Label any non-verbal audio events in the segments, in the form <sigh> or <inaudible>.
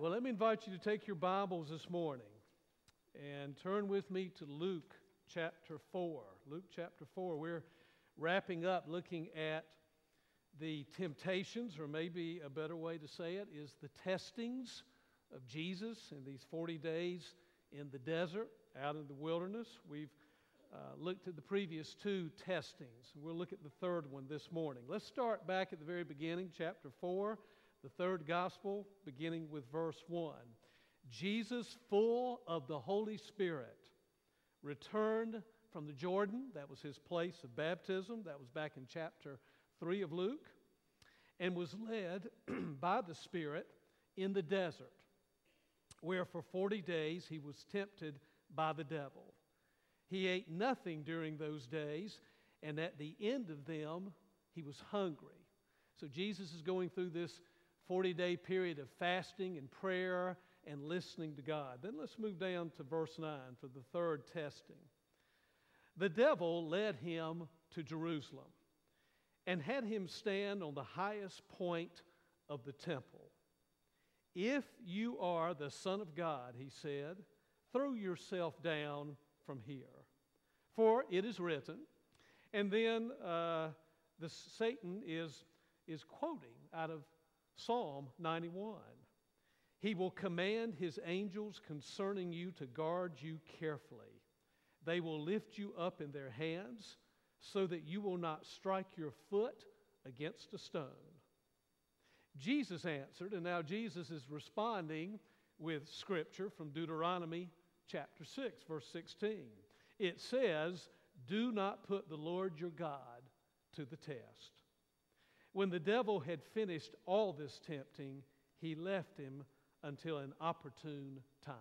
well, let me invite you to take your Bibles this morning and turn with me to Luke chapter 4. Luke chapter 4. We're wrapping up looking at the temptations, or maybe a better way to say it is the testings of Jesus in these 40 days in the desert, out in the wilderness. We've uh, looked at the previous two testings. We'll look at the third one this morning. Let's start back at the very beginning, chapter 4 the third gospel, beginning with verse 1. Jesus, full of the Holy Spirit, returned from the Jordan. That was his place of baptism. That was back in chapter 3 of Luke. And was led <clears throat> by the Spirit in the desert, where for 40 days he was tempted by the devil. He ate nothing during those days, and at the end of them, he was hungry. So Jesus is going through this 40 day period of fasting and prayer and listening to God. Then let's move down to verse 9 for the third testing. The devil led him to Jerusalem and had him stand on the highest point of the temple. If you are the Son of God, he said, throw yourself down from here. For it is written, and then uh, the Satan is, is quoting out of Psalm 91. He will command his angels concerning you to guard you carefully. They will lift you up in their hands so that you will not strike your foot against a stone. Jesus answered, and now Jesus is responding with scripture from Deuteronomy chapter 6, verse 16. It says, Do not put the Lord your God to the test. When the devil had finished all this tempting, he left him until an opportune time.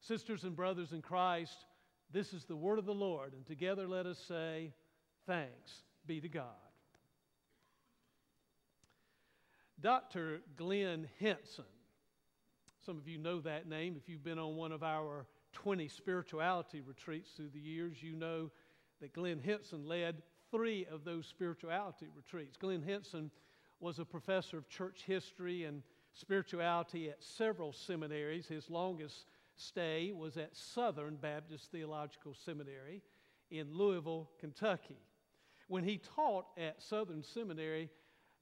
Sisters and brothers in Christ, this is the word of the Lord, and together let us say, Thanks be to God. Dr. Glenn Hinson, some of you know that name. If you've been on one of our 20 spirituality retreats through the years, you know that Glenn Hinson led three of those spirituality retreats. Glenn Hinson was a professor of church history and spirituality at several seminaries. His longest stay was at Southern Baptist Theological Seminary in Louisville, Kentucky. When he taught at Southern Seminary,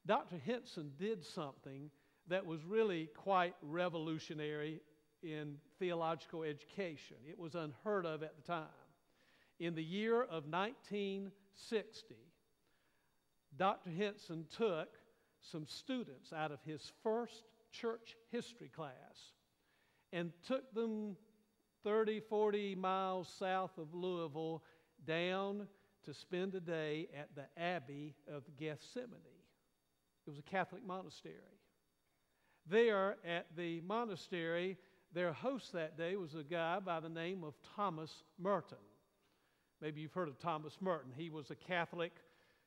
Dr. Hinson did something that was really quite revolutionary in theological education. It was unheard of at the time. In the year of 1960, Dr. Hinson took some students out of his first church history class and took them 30, 40 miles south of Louisville down to spend a day at the Abbey of Gethsemani. It was a Catholic monastery. There at the monastery, their host that day was a guy by the name of Thomas Merton. Maybe you've heard of Thomas Merton. He was a Catholic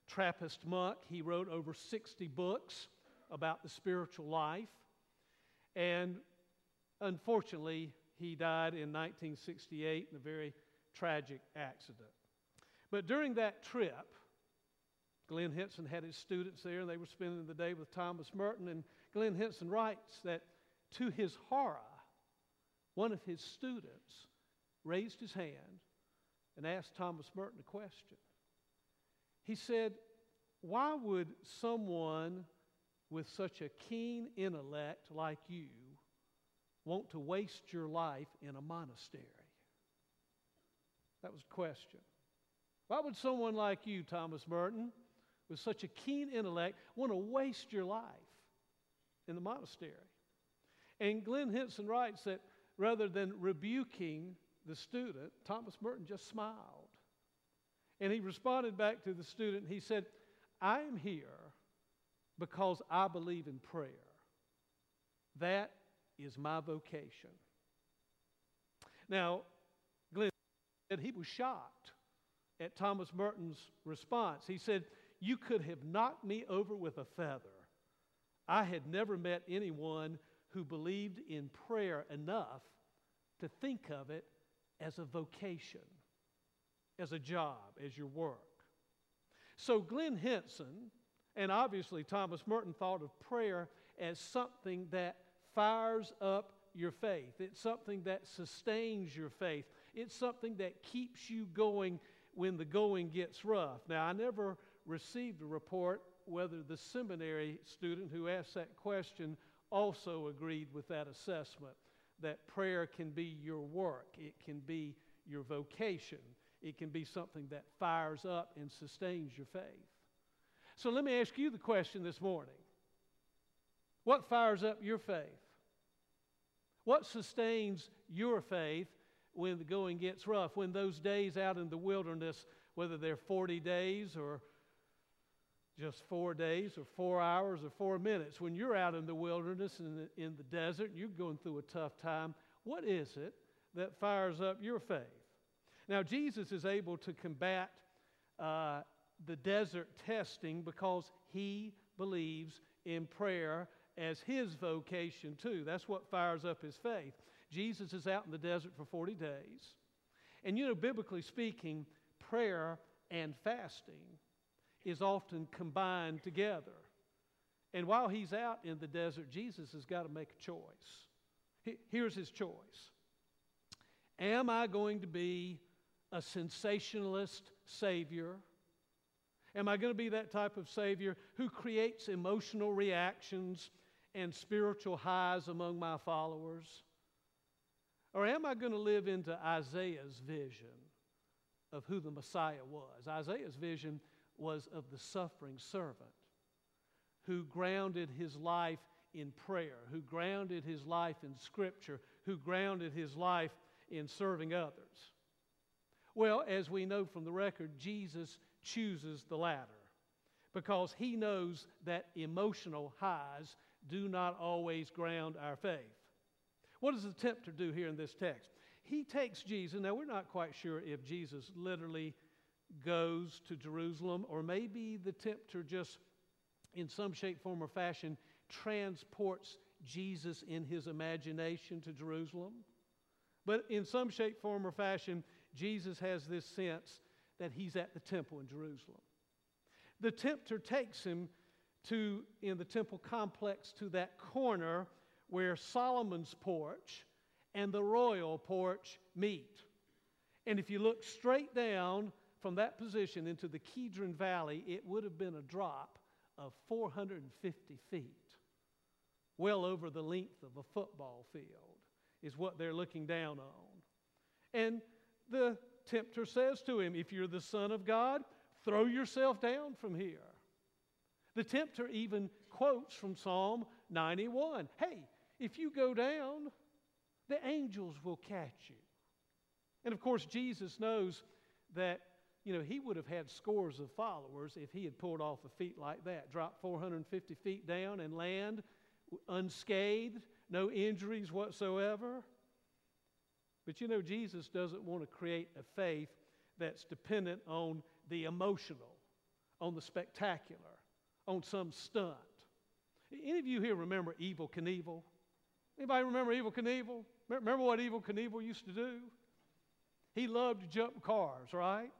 Trappist monk. He wrote over 60 books about the spiritual life. And unfortunately, he died in 1968 in a very tragic accident. But during that trip, Glenn Hinson had his students there, and they were spending the day with Thomas Merton. And Glenn Hinson writes that to his horror, one of his students raised his hand and asked Thomas Merton a question. He said, Why would someone with such a keen intellect like you want to waste your life in a monastery? That was the question. Why would someone like you, Thomas Merton, with such a keen intellect, want to waste your life in the monastery? And Glenn Hinson writes that rather than rebuking the student, Thomas Merton just smiled. And he responded back to the student. He said, I am here because I believe in prayer. That is my vocation. Now, Glenn said he was shocked at Thomas Merton's response. He said, You could have knocked me over with a feather. I had never met anyone who believed in prayer enough to think of it as a vocation, as a job, as your work. So Glenn Hinson and obviously Thomas Merton thought of prayer as something that fires up your faith. It's something that sustains your faith. It's something that keeps you going when the going gets rough. Now, I never received a report whether the seminary student who asked that question also agreed with that assessment that prayer can be your work, it can be your vocation, it can be something that fires up and sustains your faith. So let me ask you the question this morning What fires up your faith? What sustains your faith when the going gets rough? When those days out in the wilderness, whether they're 40 days or just four days or four hours or four minutes, when you're out in the wilderness and in, the desert and you're going through a tough time, what is it that fires up your faith? Now, Jesus is able to combat uh, the desert testing because he believes in prayer as his vocation, too. That's what fires up his faith. Jesus is out in the desert for 40 days. And you know, biblically speaking, prayer and fasting is often combined together. And while he's out in the desert, Jesus has got to make a choice. Here's his choice Am I going to be a sensationalist Savior? Am I going to be that type of Savior who creates emotional reactions and spiritual highs among my followers? Or am I going to live into Isaiah's vision of who the Messiah was? Isaiah's vision was of the suffering servant who grounded his life in prayer, who grounded his life in Scripture, who grounded his life in serving others. Well, as we know from the record, Jesus chooses the latter because he knows that emotional highs do not always ground our faith. What does the tempter do here in this text? He takes Jesus. Now, we're not quite sure if Jesus literally goes to Jerusalem, or maybe the tempter just, in some shape, form, or fashion, transports Jesus in his imagination to Jerusalem. But in some shape, form, or fashion, Jesus has this sense that he's at the temple in Jerusalem. The tempter takes him to, in the temple complex, to that corner where Solomon's porch and the royal porch meet. And if you look straight down from that position into the Kedron Valley, it would have been a drop of 450 feet, well over the length of a football field, is what they're looking down on. And the tempter says to him, If you're the Son of God, throw yourself down from here. The tempter even quotes from Psalm 91 Hey, if you go down, the angels will catch you. And of course, Jesus knows that you know, he would have had scores of followers if he had pulled off a feat like that, drop 450 feet down and land unscathed, no injuries whatsoever. But you know, Jesus doesn't want to create a faith that's dependent on the emotional, on the spectacular, on some stunt. Any of you here remember Evel Knievel? Anybody remember Evel Knievel? Remember what Evel Knievel used to do? He loved to jump cars, right?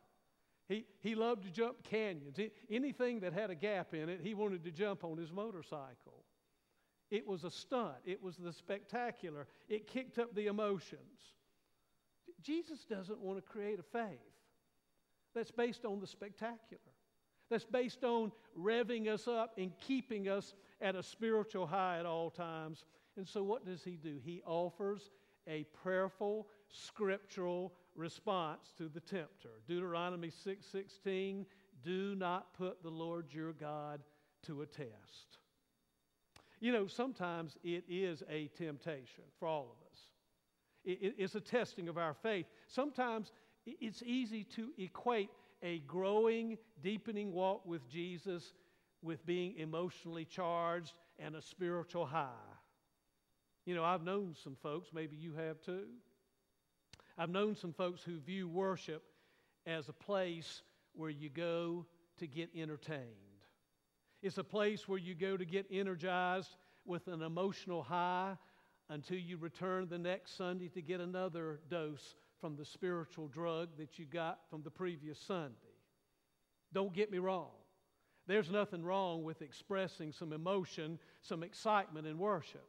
He, he loved to jump canyons. anything that had a gap in it, he wanted to jump on his motorcycle. It was a stunt, it was the spectacular, it kicked up the emotions. Jesus doesn't want to create a faith that's based on the spectacular, that's based on revving us up and keeping us at a spiritual high at all times. And so, what does he do? He offers a prayerful, scriptural response to the tempter. Deuteronomy 6:16, do not put the Lord your God to a test. You know, sometimes it is a temptation for all of us. It, it's a testing of our faith. Sometimes it's easy to equate a growing, deepening walk with Jesus with being emotionally charged and a spiritual high. You know, I've known some folks, maybe you have too, I've known some folks who view worship as a place where you go to get entertained. It's a place where you go to get energized with an emotional high until you return the next Sunday to get another dose from the spiritual drug that you got from the previous Sunday. Don't get me wrong. There's nothing wrong with expressing some emotion, some excitement in worship.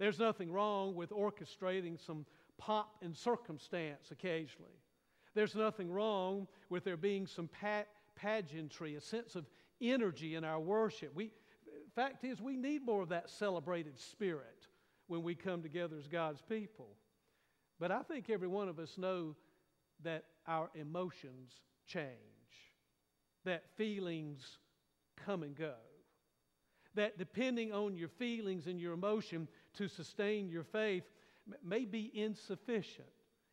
There's nothing wrong with orchestrating some pomp and circumstance occasionally. There's nothing wrong with there being some pat- pageantry, a sense of energy in our worship. We, fact is, we need more of that celebrative spirit when we come together as God's people. But I think every one of us know that our emotions change, that feelings come and go, that depending on your feelings and your emotion to sustain your faith may be insufficient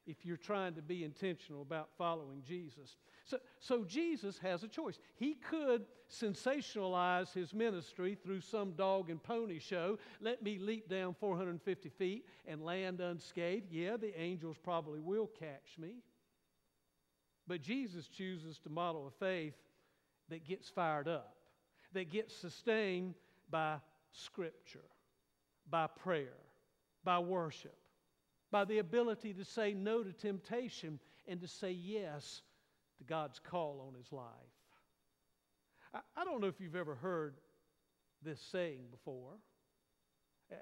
if you're trying to be intentional about following Jesus. So, so Jesus has a choice. He could sensationalize his ministry through some dog and pony show. Let me leap down 450 feet and land unscathed. Yeah, the angels probably will catch me. But Jesus chooses to model a faith that gets fired up, that gets sustained by Scripture, by prayer, by worship, by the ability to say no to temptation and to say yes to God's call on his life. I, I don't know if you've ever heard this saying before,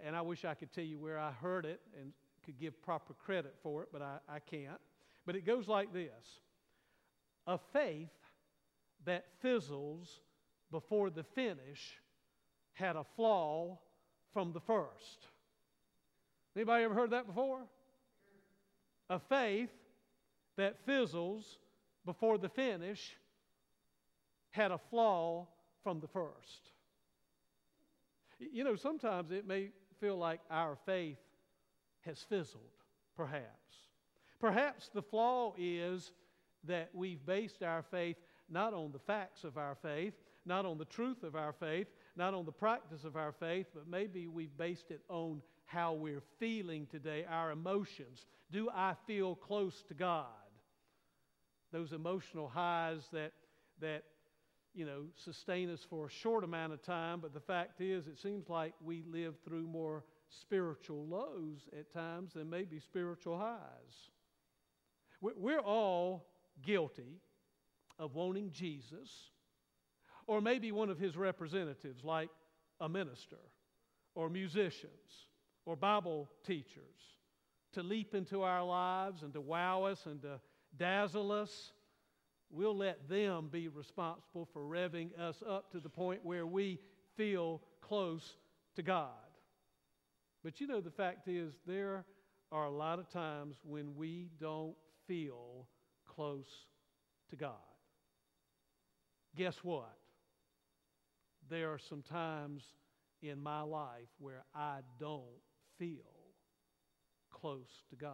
and I wish I could tell you where I heard it and could give proper credit for it, but I, I can't. But it goes like this A faith that fizzles before the finish had a flaw from the first. Anybody ever heard that before? A faith that fizzles before the finish had a flaw from the first. You know, sometimes it may feel like our faith has fizzled, perhaps. Perhaps the flaw is that we've based our faith not on the facts of our faith, not on the truth of our faith, not on the practice of our faith, but maybe we've based it on how we're feeling today, our emotions. Do I feel close to God? those emotional highs that, that you know, sustain us for a short amount of time, but the fact is, it seems like we live through more spiritual lows at times than maybe spiritual highs. We're all guilty of wanting Jesus, or maybe one of his representatives, like a minister, or musicians, or Bible teachers, to leap into our lives and to wow us and to dazzle us, we'll let them be responsible for revving us up to the point where we feel close to God. But you know, the fact is, there are a lot of times when we don't feel close to God. Guess what? There are some times in my life where I don't feel close to God.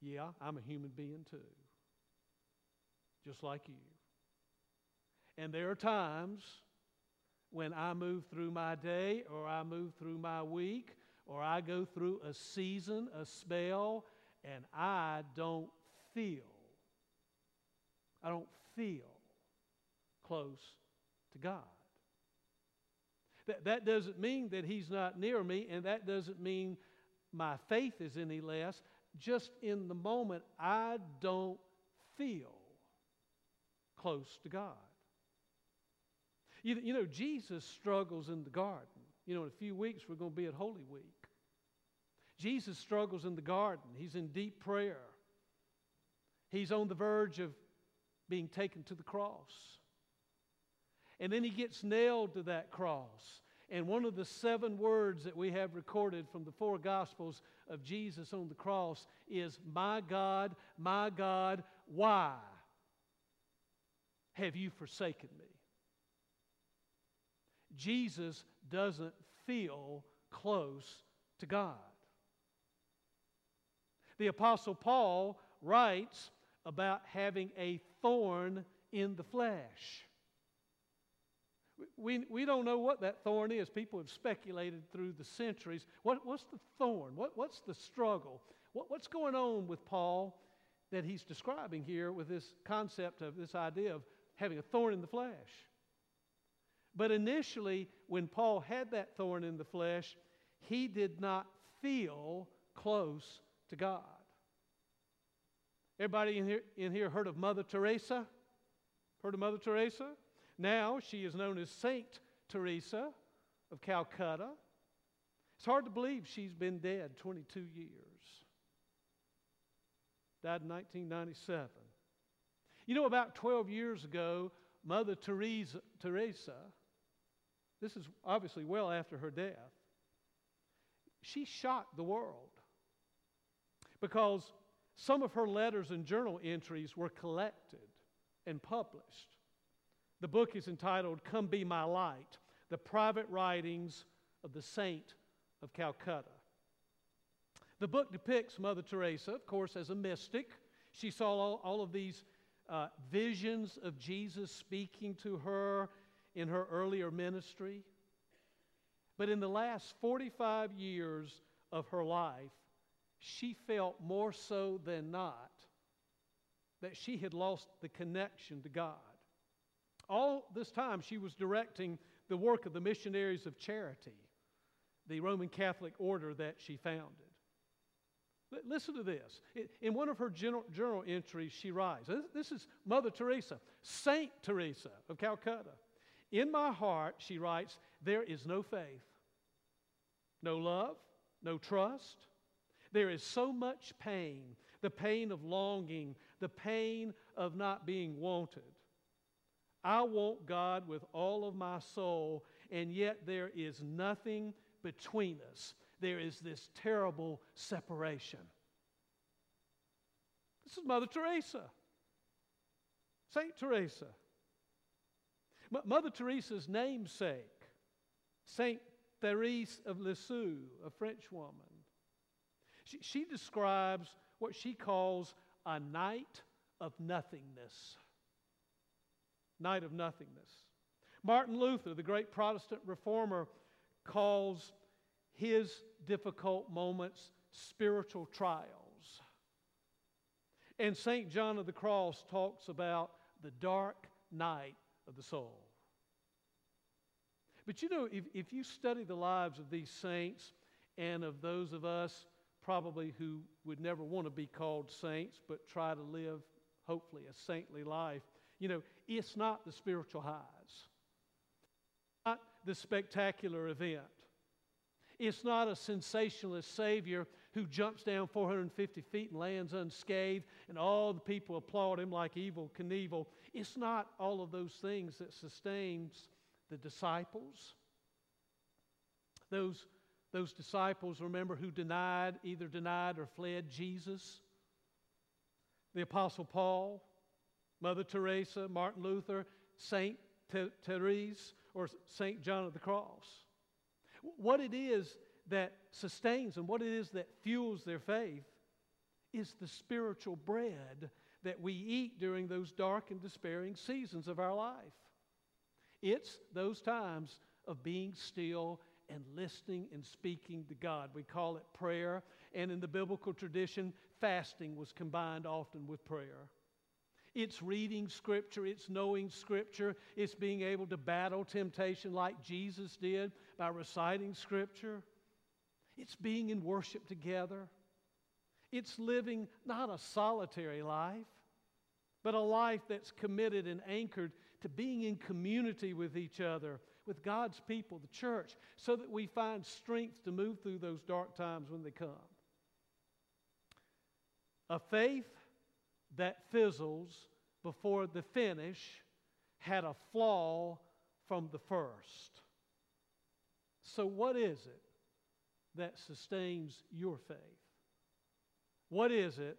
Yeah, I'm a human being too, just like you. And there are times when I move through my day or I move through my week or I go through a season, a spell, and I don't feel, I don't feel close to God. That, that doesn't mean that He's not near me, and that doesn't mean my faith is any less just in the moment, I don't feel close to God. You, you know, Jesus struggles in the garden. You know, in a few weeks, we're going to be at Holy Week. Jesus struggles in the garden. He's in deep prayer. He's on the verge of being taken to the cross. And then he gets nailed to that cross. And one of the seven words that we have recorded from the four Gospels of Jesus on the cross is, My God, my God, why have you forsaken me? Jesus doesn't feel close to God. The Apostle Paul writes about having a thorn in the flesh. We, we don't know what that thorn is. People have speculated through the centuries. What, what's the thorn? What, what's the struggle? What, what's going on with Paul that he's describing here with this concept of this idea of having a thorn in the flesh? But initially, when Paul had that thorn in the flesh, he did not feel close to God. Everybody in here, in here heard of Mother Teresa? Heard of Mother Teresa? Now she is known as Saint Teresa of Calcutta. It's hard to believe she's been dead 22 years. Died in 1997. You know, about 12 years ago, Mother Teresa, Teresa, this is obviously well after her death, she shocked the world because some of her letters and journal entries were collected and published. The book is entitled Come Be My Light The Private Writings of the Saint of Calcutta. The book depicts Mother Teresa, of course, as a mystic. She saw all, all of these uh, visions of Jesus speaking to her in her earlier ministry. But in the last 45 years of her life, she felt more so than not that she had lost the connection to God. All this time, she was directing the work of the missionaries of charity, the Roman Catholic order that she founded. Listen to this. In one of her journal entries, she writes this is Mother Teresa, Saint Teresa of Calcutta. In my heart, she writes, there is no faith, no love, no trust. There is so much pain the pain of longing, the pain of not being wanted. I want God with all of my soul, and yet there is nothing between us. There is this terrible separation. This is Mother Teresa, Saint Teresa. M- Mother Teresa's namesake, Saint Therese of Lisieux, a French woman. She, she describes what she calls a night of nothingness night of nothingness. Martin Luther, the great Protestant reformer, calls his difficult moments spiritual trials. And St. John of the Cross talks about the dark night of the soul. But you know, if, if you study the lives of these saints and of those of us probably who would never want to be called saints but try to live, hopefully, a saintly life, you know, it's not the spiritual highs, not the spectacular event. It's not a sensationalist Savior who jumps down 450 feet and lands unscathed, and all the people applaud him like Evel Knievel. It's not all of those things that sustains the disciples. Those, those disciples, remember, who denied, either denied or fled Jesus. The Apostle Paul, Mother Teresa, Martin Luther, Saint Therese, or Saint John of the Cross. What it is that sustains and what it is that fuels their faith, is the spiritual bread that we eat during those dark and despairing seasons of our life. It's those times of being still and listening and speaking to God. We call it prayer, and in the biblical tradition, fasting was combined often with prayer. It's reading Scripture, it's knowing Scripture, it's being able to battle temptation like Jesus did by reciting Scripture. It's being in worship together. It's living not a solitary life, but a life that's committed and anchored to being in community with each other, with God's people, the church, so that we find strength to move through those dark times when they come. A faith that fizzles before the finish had a flaw from the first. So, what is it that sustains your faith? What is it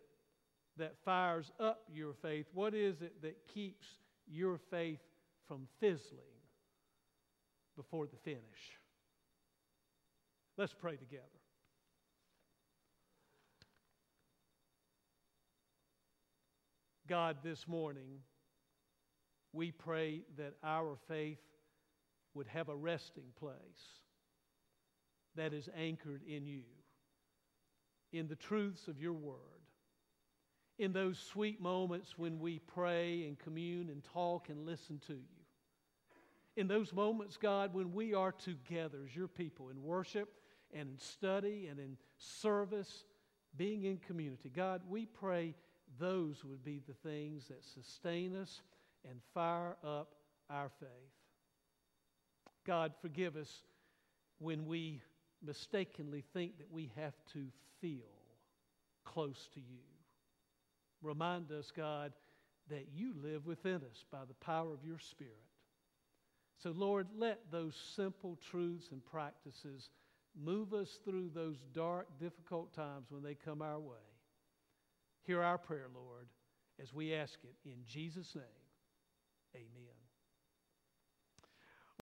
that fires up your faith? What is it that keeps your faith from fizzling before the finish? Let's pray together. God, this morning, we pray that our faith would have a resting place that is anchored in you, in the truths of your word, in those sweet moments when we pray and commune and talk and listen to you. In those moments, God, when we are together as your people in worship and in study and in service, being in community. God, we pray those would be the things that sustain us and fire up our faith. God, forgive us when we mistakenly think that we have to feel close to you. Remind us, God, that you live within us by the power of your Spirit. So, Lord, let those simple truths and practices move us through those dark, difficult times when they come our way. Hear our prayer, Lord, as we ask it in Jesus' name. Amen.